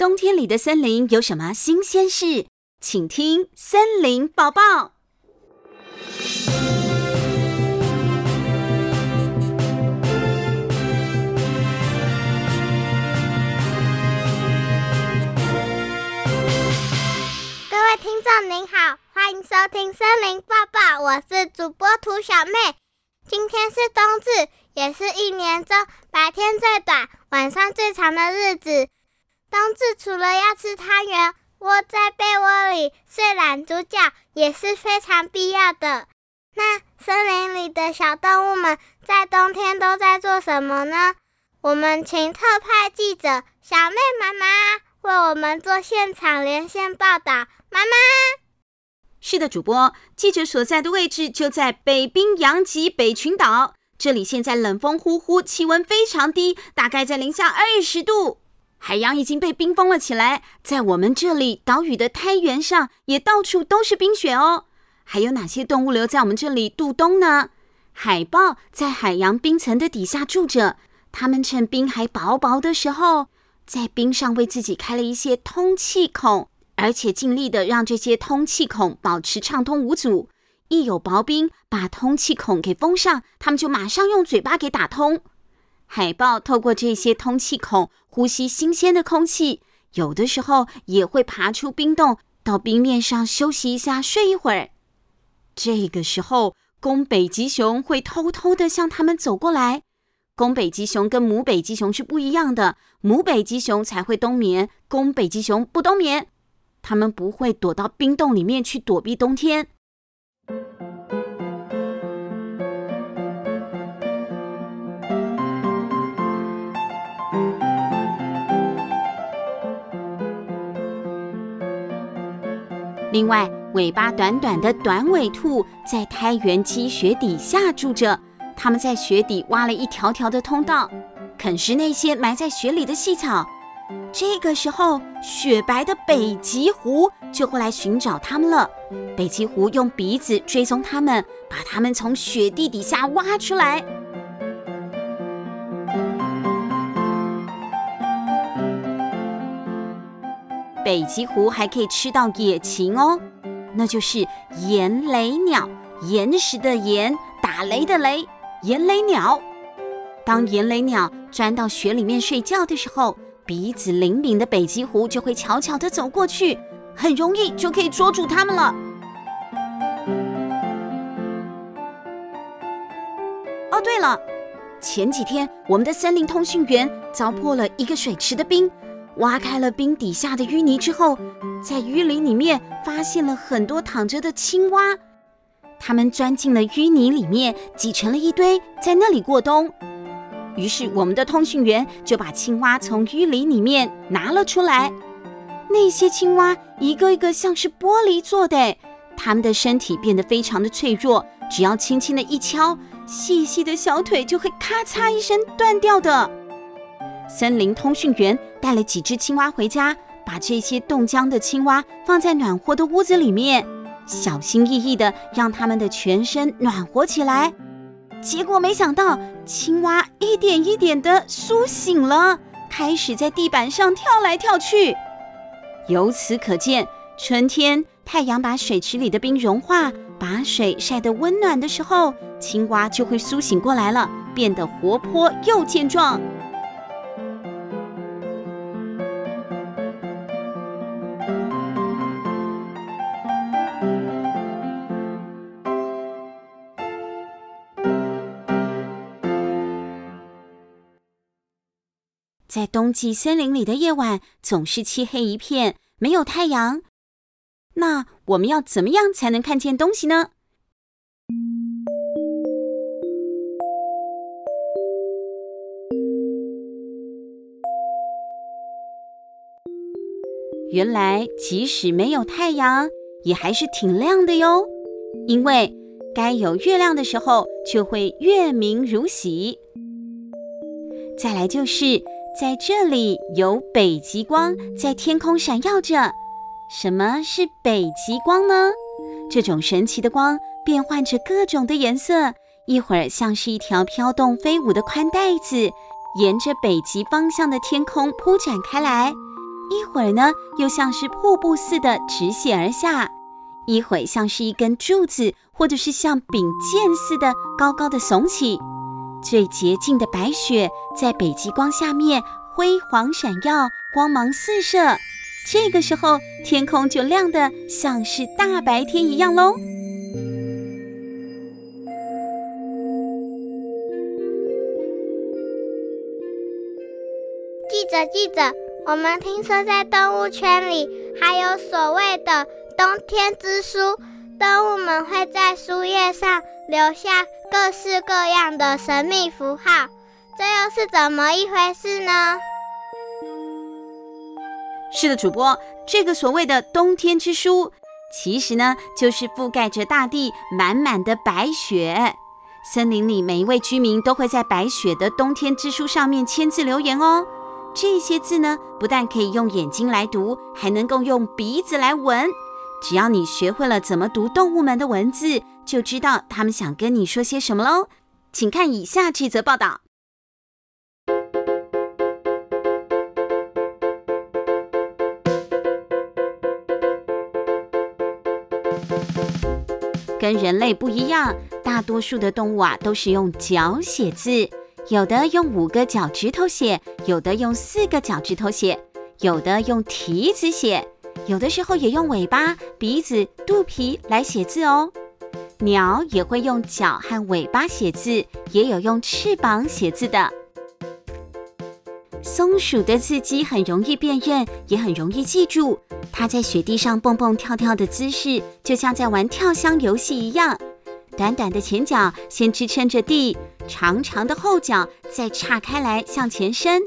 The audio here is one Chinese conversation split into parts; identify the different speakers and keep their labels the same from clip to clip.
Speaker 1: 冬天里的森林有什么新鲜事？请听《森林报报》。
Speaker 2: 各位听众您好，欢迎收听《森林报报》，我是主播涂小妹。今天是冬至，也是一年中白天最短、晚上最长的日子。冬至除了要吃汤圆、窝在被窝里睡懒猪觉，也是非常必要的。那森林里的小动物们在冬天都在做什么呢？我们请特派记者小妹妈妈为我们做现场连线报道。妈妈，
Speaker 1: 是的，主播，记者所在的位置就在北冰洋极北群岛，这里现在冷风呼呼，气温非常低，大概在零下二十度。海洋已经被冰封了起来，在我们这里岛屿的苔原上也到处都是冰雪哦。还有哪些动物留在我们这里度冬呢？海豹在海洋冰层的底下住着，它们趁冰还薄薄的时候，在冰上为自己开了一些通气孔，而且尽力的让这些通气孔保持畅通无阻。一有薄冰把通气孔给封上，它们就马上用嘴巴给打通。海豹透过这些通气孔呼吸新鲜的空气，有的时候也会爬出冰洞，到冰面上休息一下，睡一会儿。这个时候，公北极熊会偷偷地向它们走过来。公北极熊跟母北极熊是不一样的，母北极熊才会冬眠，公北极熊不冬眠，它们不会躲到冰洞里面去躲避冬天。另外，尾巴短短的短尾兔在苔原积雪底下住着，它们在雪底挖了一条条的通道，啃食那些埋在雪里的细草。这个时候，雪白的北极狐就会来寻找它们了。北极狐用鼻子追踪它们，把它们从雪地底下挖出来。北极狐还可以吃到野禽哦，那就是岩雷鸟，岩石的岩，打雷的雷，岩雷鸟。当岩雷鸟钻到雪里面睡觉的时候，鼻子灵敏的北极狐就会悄悄地走过去，很容易就可以捉住它们了。哦，对了，前几天我们的森林通讯员凿破了一个水池的冰。挖开了冰底下的淤泥之后，在淤泥里面发现了很多躺着的青蛙，它们钻进了淤泥里面，挤成了一堆，在那里过冬。于是我们的通讯员就把青蛙从淤泥里面拿了出来。那些青蛙一个一个像是玻璃做的，它们的身体变得非常的脆弱，只要轻轻的一敲，细细的小腿就会咔嚓一声断掉的。森林通讯员带了几只青蛙回家，把这些冻僵的青蛙放在暖和的屋子里面，小心翼翼地让它们的全身暖和起来。结果没想到，青蛙一点一点地苏醒了，开始在地板上跳来跳去。由此可见，春天太阳把水池里的冰融化，把水晒得温暖的时候，青蛙就会苏醒过来了，变得活泼又健壮。在冬季森林里的夜晚总是漆黑一片，没有太阳。那我们要怎么样才能看见东西呢？原来即使没有太阳，也还是挺亮的哟。因为该有月亮的时候，就会月明如洗。再来就是。在这里有北极光在天空闪耀着。什么是北极光呢？这种神奇的光变换着各种的颜色，一会儿像是一条飘动飞舞的宽带子，沿着北极方向的天空铺展开来；一会儿呢又像是瀑布似的直泻而下，一会像是一根柱子，或者是像柄剑似的高高的耸起。最洁净的白雪在北极光下面辉煌闪耀，光芒四射。这个时候，天空就亮得像是大白天一样喽。
Speaker 2: 记者，记者，我们听说在动物圈里还有所谓的“冬天之书”，动物们会在书页上留下各式各样的神秘符号，这又是怎么一回事呢？
Speaker 1: 是的，主播，这个所谓的冬天之书，其实呢，就是覆盖着大地满满的白雪。森林里每一位居民都会在白雪的冬天之书上面签字留言哦。这些字呢，不但可以用眼睛来读，还能够用鼻子来闻。只要你学会了怎么读动物们的文字，就知道他们想跟你说些什么喽。请看以下这则报道。跟人类不一样，大多数的动物啊都是用脚写字，有的用五个脚趾头写，有的用四个脚趾头写，有的用蹄子写，有的时候也用尾巴、鼻子、肚皮来写字哦。鸟也会用脚和尾巴写字，也有用翅膀写字的。松鼠的字迹很容易辨认，也很容易记住。它在雪地上蹦蹦跳跳的姿势，就像在玩跳箱游戏一样。短短的前脚先支撑着地，长长的后脚再岔开来向前伸。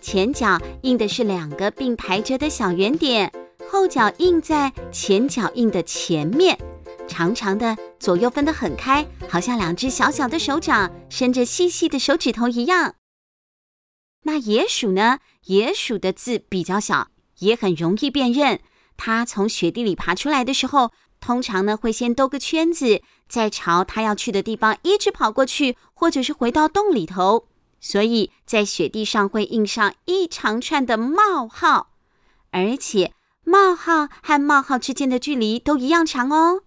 Speaker 1: 前脚印的是两个并排着的小圆点，后脚印在前脚印的前面。长长的左右分得很开，好像两只小小的手掌伸着细细的手指头一样。那野鼠呢？野鼠的字比较小，也很容易辨认。它从雪地里爬出来的时候，通常呢会先兜个圈子，再朝它要去的地方一直跑过去，或者是回到洞里头。所以在雪地上会印上一长串的冒号，而且冒号和冒号之间的距离都一样长哦。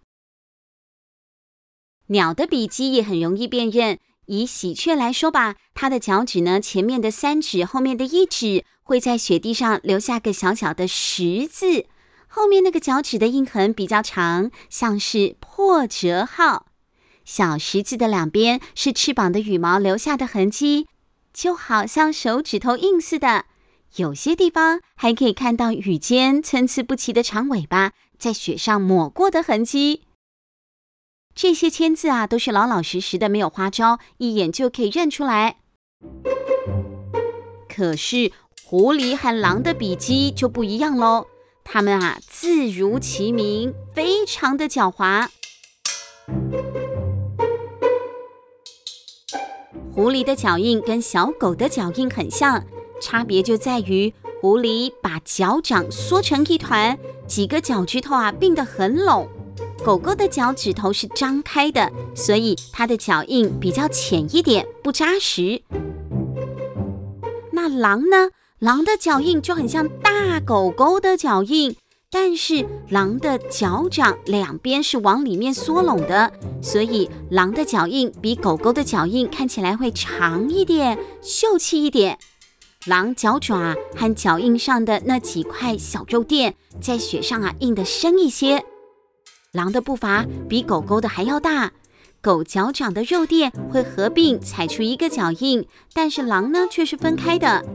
Speaker 1: 鸟的笔迹也很容易辨认。以喜鹊来说吧，它的脚趾呢，前面的三指，后面的一指，会在雪地上留下个小小的十字。后面那个脚趾的印痕比较长，像是破折号。小十字的两边是翅膀的羽毛留下的痕迹，就好像手指头印似的。有些地方还可以看到羽尖参差不齐的长尾巴在雪上抹过的痕迹。这些签字啊，都是老老实实的，没有花招，一眼就可以认出来。可是狐狸和狼的笔迹就不一样喽，它们啊，字如其名，非常的狡猾。狐狸的脚印跟小狗的脚印很像，差别就在于狐狸把脚掌缩成一团，几个脚趾头啊并得很拢。狗狗的脚趾头是张开的，所以它的脚印比较浅一点，不扎实。那狼呢？狼的脚印就很像大狗狗的脚印，但是狼的脚掌两边是往里面缩拢的，所以狼的脚印比狗狗的脚印看起来会长一点，秀气一点。狼脚爪和脚印上的那几块小肉垫，在雪上啊印得深一些。狼的步伐比狗狗的还要大，狗脚掌的肉垫会合并踩出一个脚印，但是狼呢却是分开的。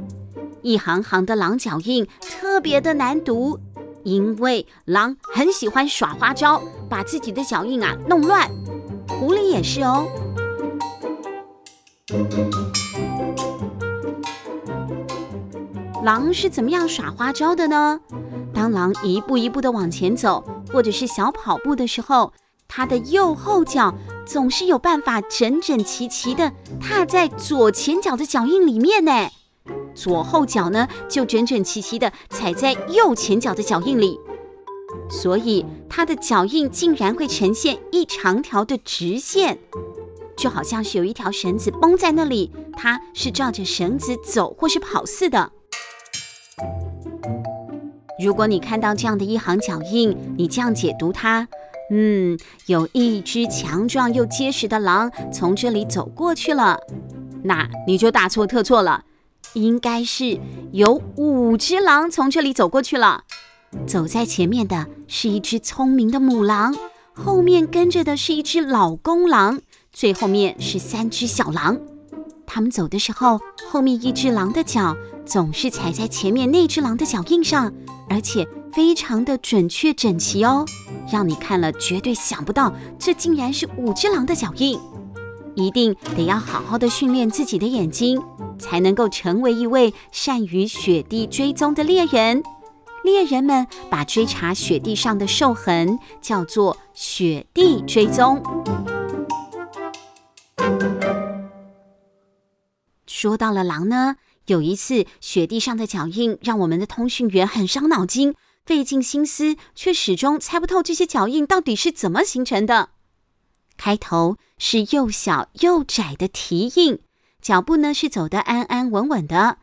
Speaker 1: 一行行的狼脚印特别的难读，因为狼很喜欢耍花招，把自己的脚印啊弄乱。狐狸也是哦。狼是怎么样耍花招的呢？当狼一步一步的往前走，或者是小跑步的时候，它的右后脚总是有办法整整齐齐的踏在左前脚的脚印里面呢。左后脚呢，就整整齐齐的踩在右前脚的脚印里，所以它的脚印竟然会呈现一长条的直线，就好像是有一条绳子绷在那里，它是照着绳子走或是跑似的。如果你看到这样的一行脚印，你这样解读它，嗯，有一只强壮又结实的狼从这里走过去了，那你就大错特错了，应该是有五只狼从这里走过去了。走在前面的是一只聪明的母狼，后面跟着的是一只老公狼，最后面是三只小狼。他们走的时候，后面一只狼的脚总是踩在前面那只狼的脚印上，而且非常的准确整齐哦，让你看了绝对想不到，这竟然是五只狼的脚印。一定得要好好的训练自己的眼睛，才能够成为一位善于雪地追踪的猎人。猎人们把追查雪地上的兽痕叫做雪地追踪。说到了狼呢，有一次雪地上的脚印让我们的通讯员很伤脑筋，费尽心思，却始终猜不透这些脚印到底是怎么形成的。开头是又小又窄的蹄印，脚步呢是走得安安稳稳的。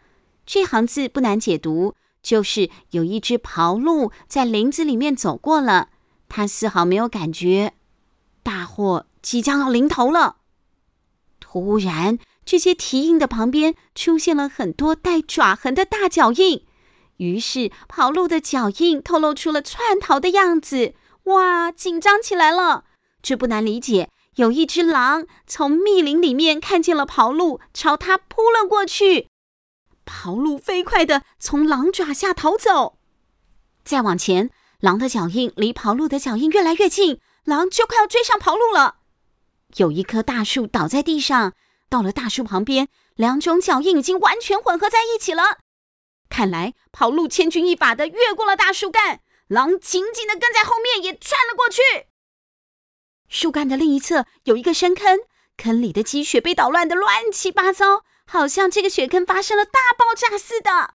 Speaker 1: 这行字不难解读，就是有一只袍鹿在林子里面走过了，它丝毫没有感觉，大祸即将要临头了。突然。这些蹄印的旁边出现了很多带爪痕的大脚印，于是跑鹿的脚印透露出了窜逃的样子。哇，紧张起来了！这不难理解，有一只狼从密林里面看见了跑鹿，朝它扑了过去。跑鹿飞快地从狼爪下逃走。再往前，狼的脚印离跑鹿的脚印越来越近，狼就快要追上跑鹿了。有一棵大树倒在地上。到了大树旁边，两种脚印已经完全混合在一起了。看来跑路千钧一发的越过了大树干，狼紧紧的跟在后面也窜了过去。树干的另一侧有一个深坑，坑里的积雪被捣乱的乱七八糟，好像这个雪坑发生了大爆炸似的。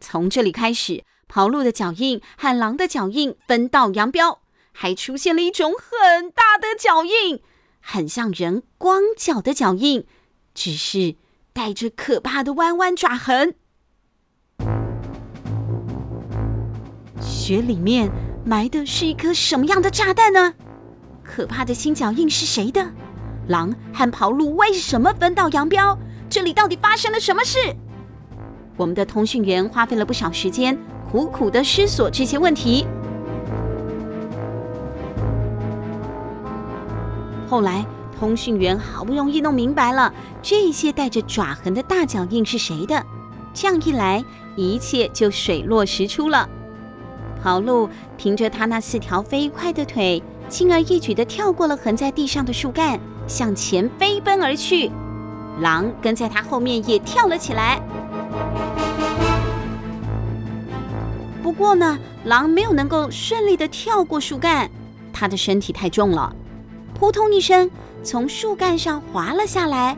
Speaker 1: 从这里开始，跑路的脚印和狼的脚印分道扬镳，还出现了一种很大的脚印。很像人光脚的脚印，只是带着可怕的弯弯爪痕。雪里面埋的是一颗什么样的炸弹呢？可怕的新脚印是谁的？狼和跑鹿为什么分道扬镳？这里到底发生了什么事？我们的通讯员花费了不少时间，苦苦的思索这些问题。后来，通讯员好不容易弄明白了，这些带着爪痕的大脚印是谁的。这样一来，一切就水落石出了。跑鹿凭着他那四条飞快的腿，轻而易举地跳过了横在地上的树干，向前飞奔而去。狼跟在他后面也跳了起来。不过呢，狼没有能够顺利地跳过树干，它的身体太重了。扑通一声，从树干上滑了下来，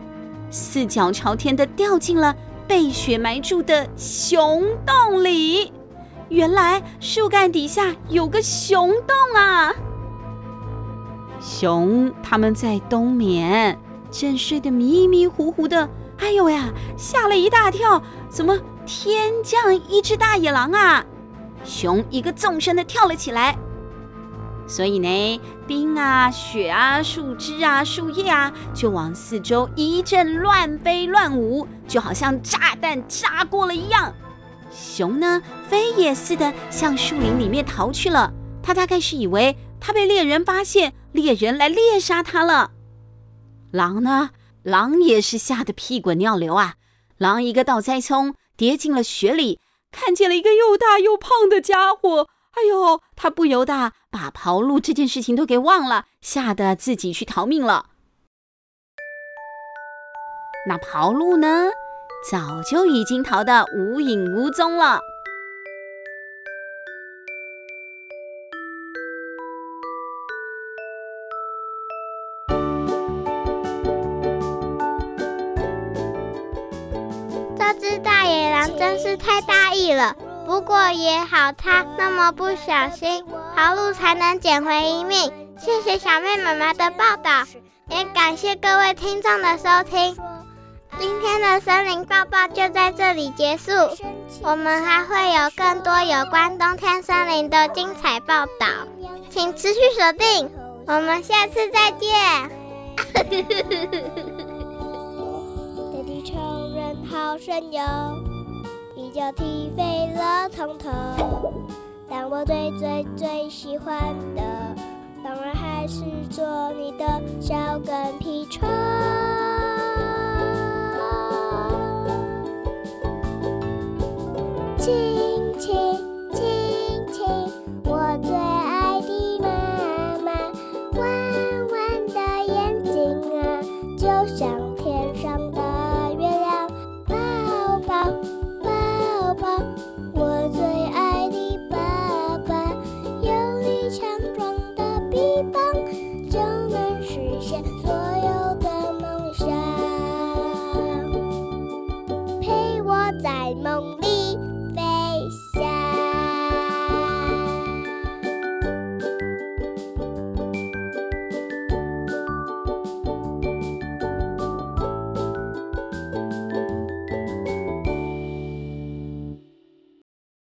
Speaker 1: 四脚朝天的掉进了被雪埋住的熊洞里。原来树干底下有个熊洞啊！熊他们在冬眠，正睡得迷迷糊糊的。哎呦呀，吓了一大跳！怎么天降一只大野狼啊？熊一个纵身的跳了起来。所以呢，冰啊、雪啊、树枝啊、树叶啊，就往四周一阵乱飞乱舞，就好像炸弹炸过了一样。熊呢，飞也似的向树林里面逃去了。它大概是以为它被猎人发现，猎人来猎杀它了。狼呢，狼也是吓得屁滚尿流啊！狼一个倒栽葱，跌进了雪里，看见了一个又大又胖的家伙。哎呦，他不由得把袍鹿这件事情都给忘了，吓得自己去逃命了。那跑路呢，早就已经逃得无影无踪了。
Speaker 2: 这只大野狼真是太大意了。不过也好，他那么不小心，跑路才能捡回一命。谢谢小妹妈妈的报道，也感谢各位听众的收听。今天的森林报报就在这里结束，我们还会有更多有关冬天森林的精彩报道，请持续锁定，我们下次再见。要踢飞了从头，但我最最最喜欢的，当然还是做你的小跟屁虫。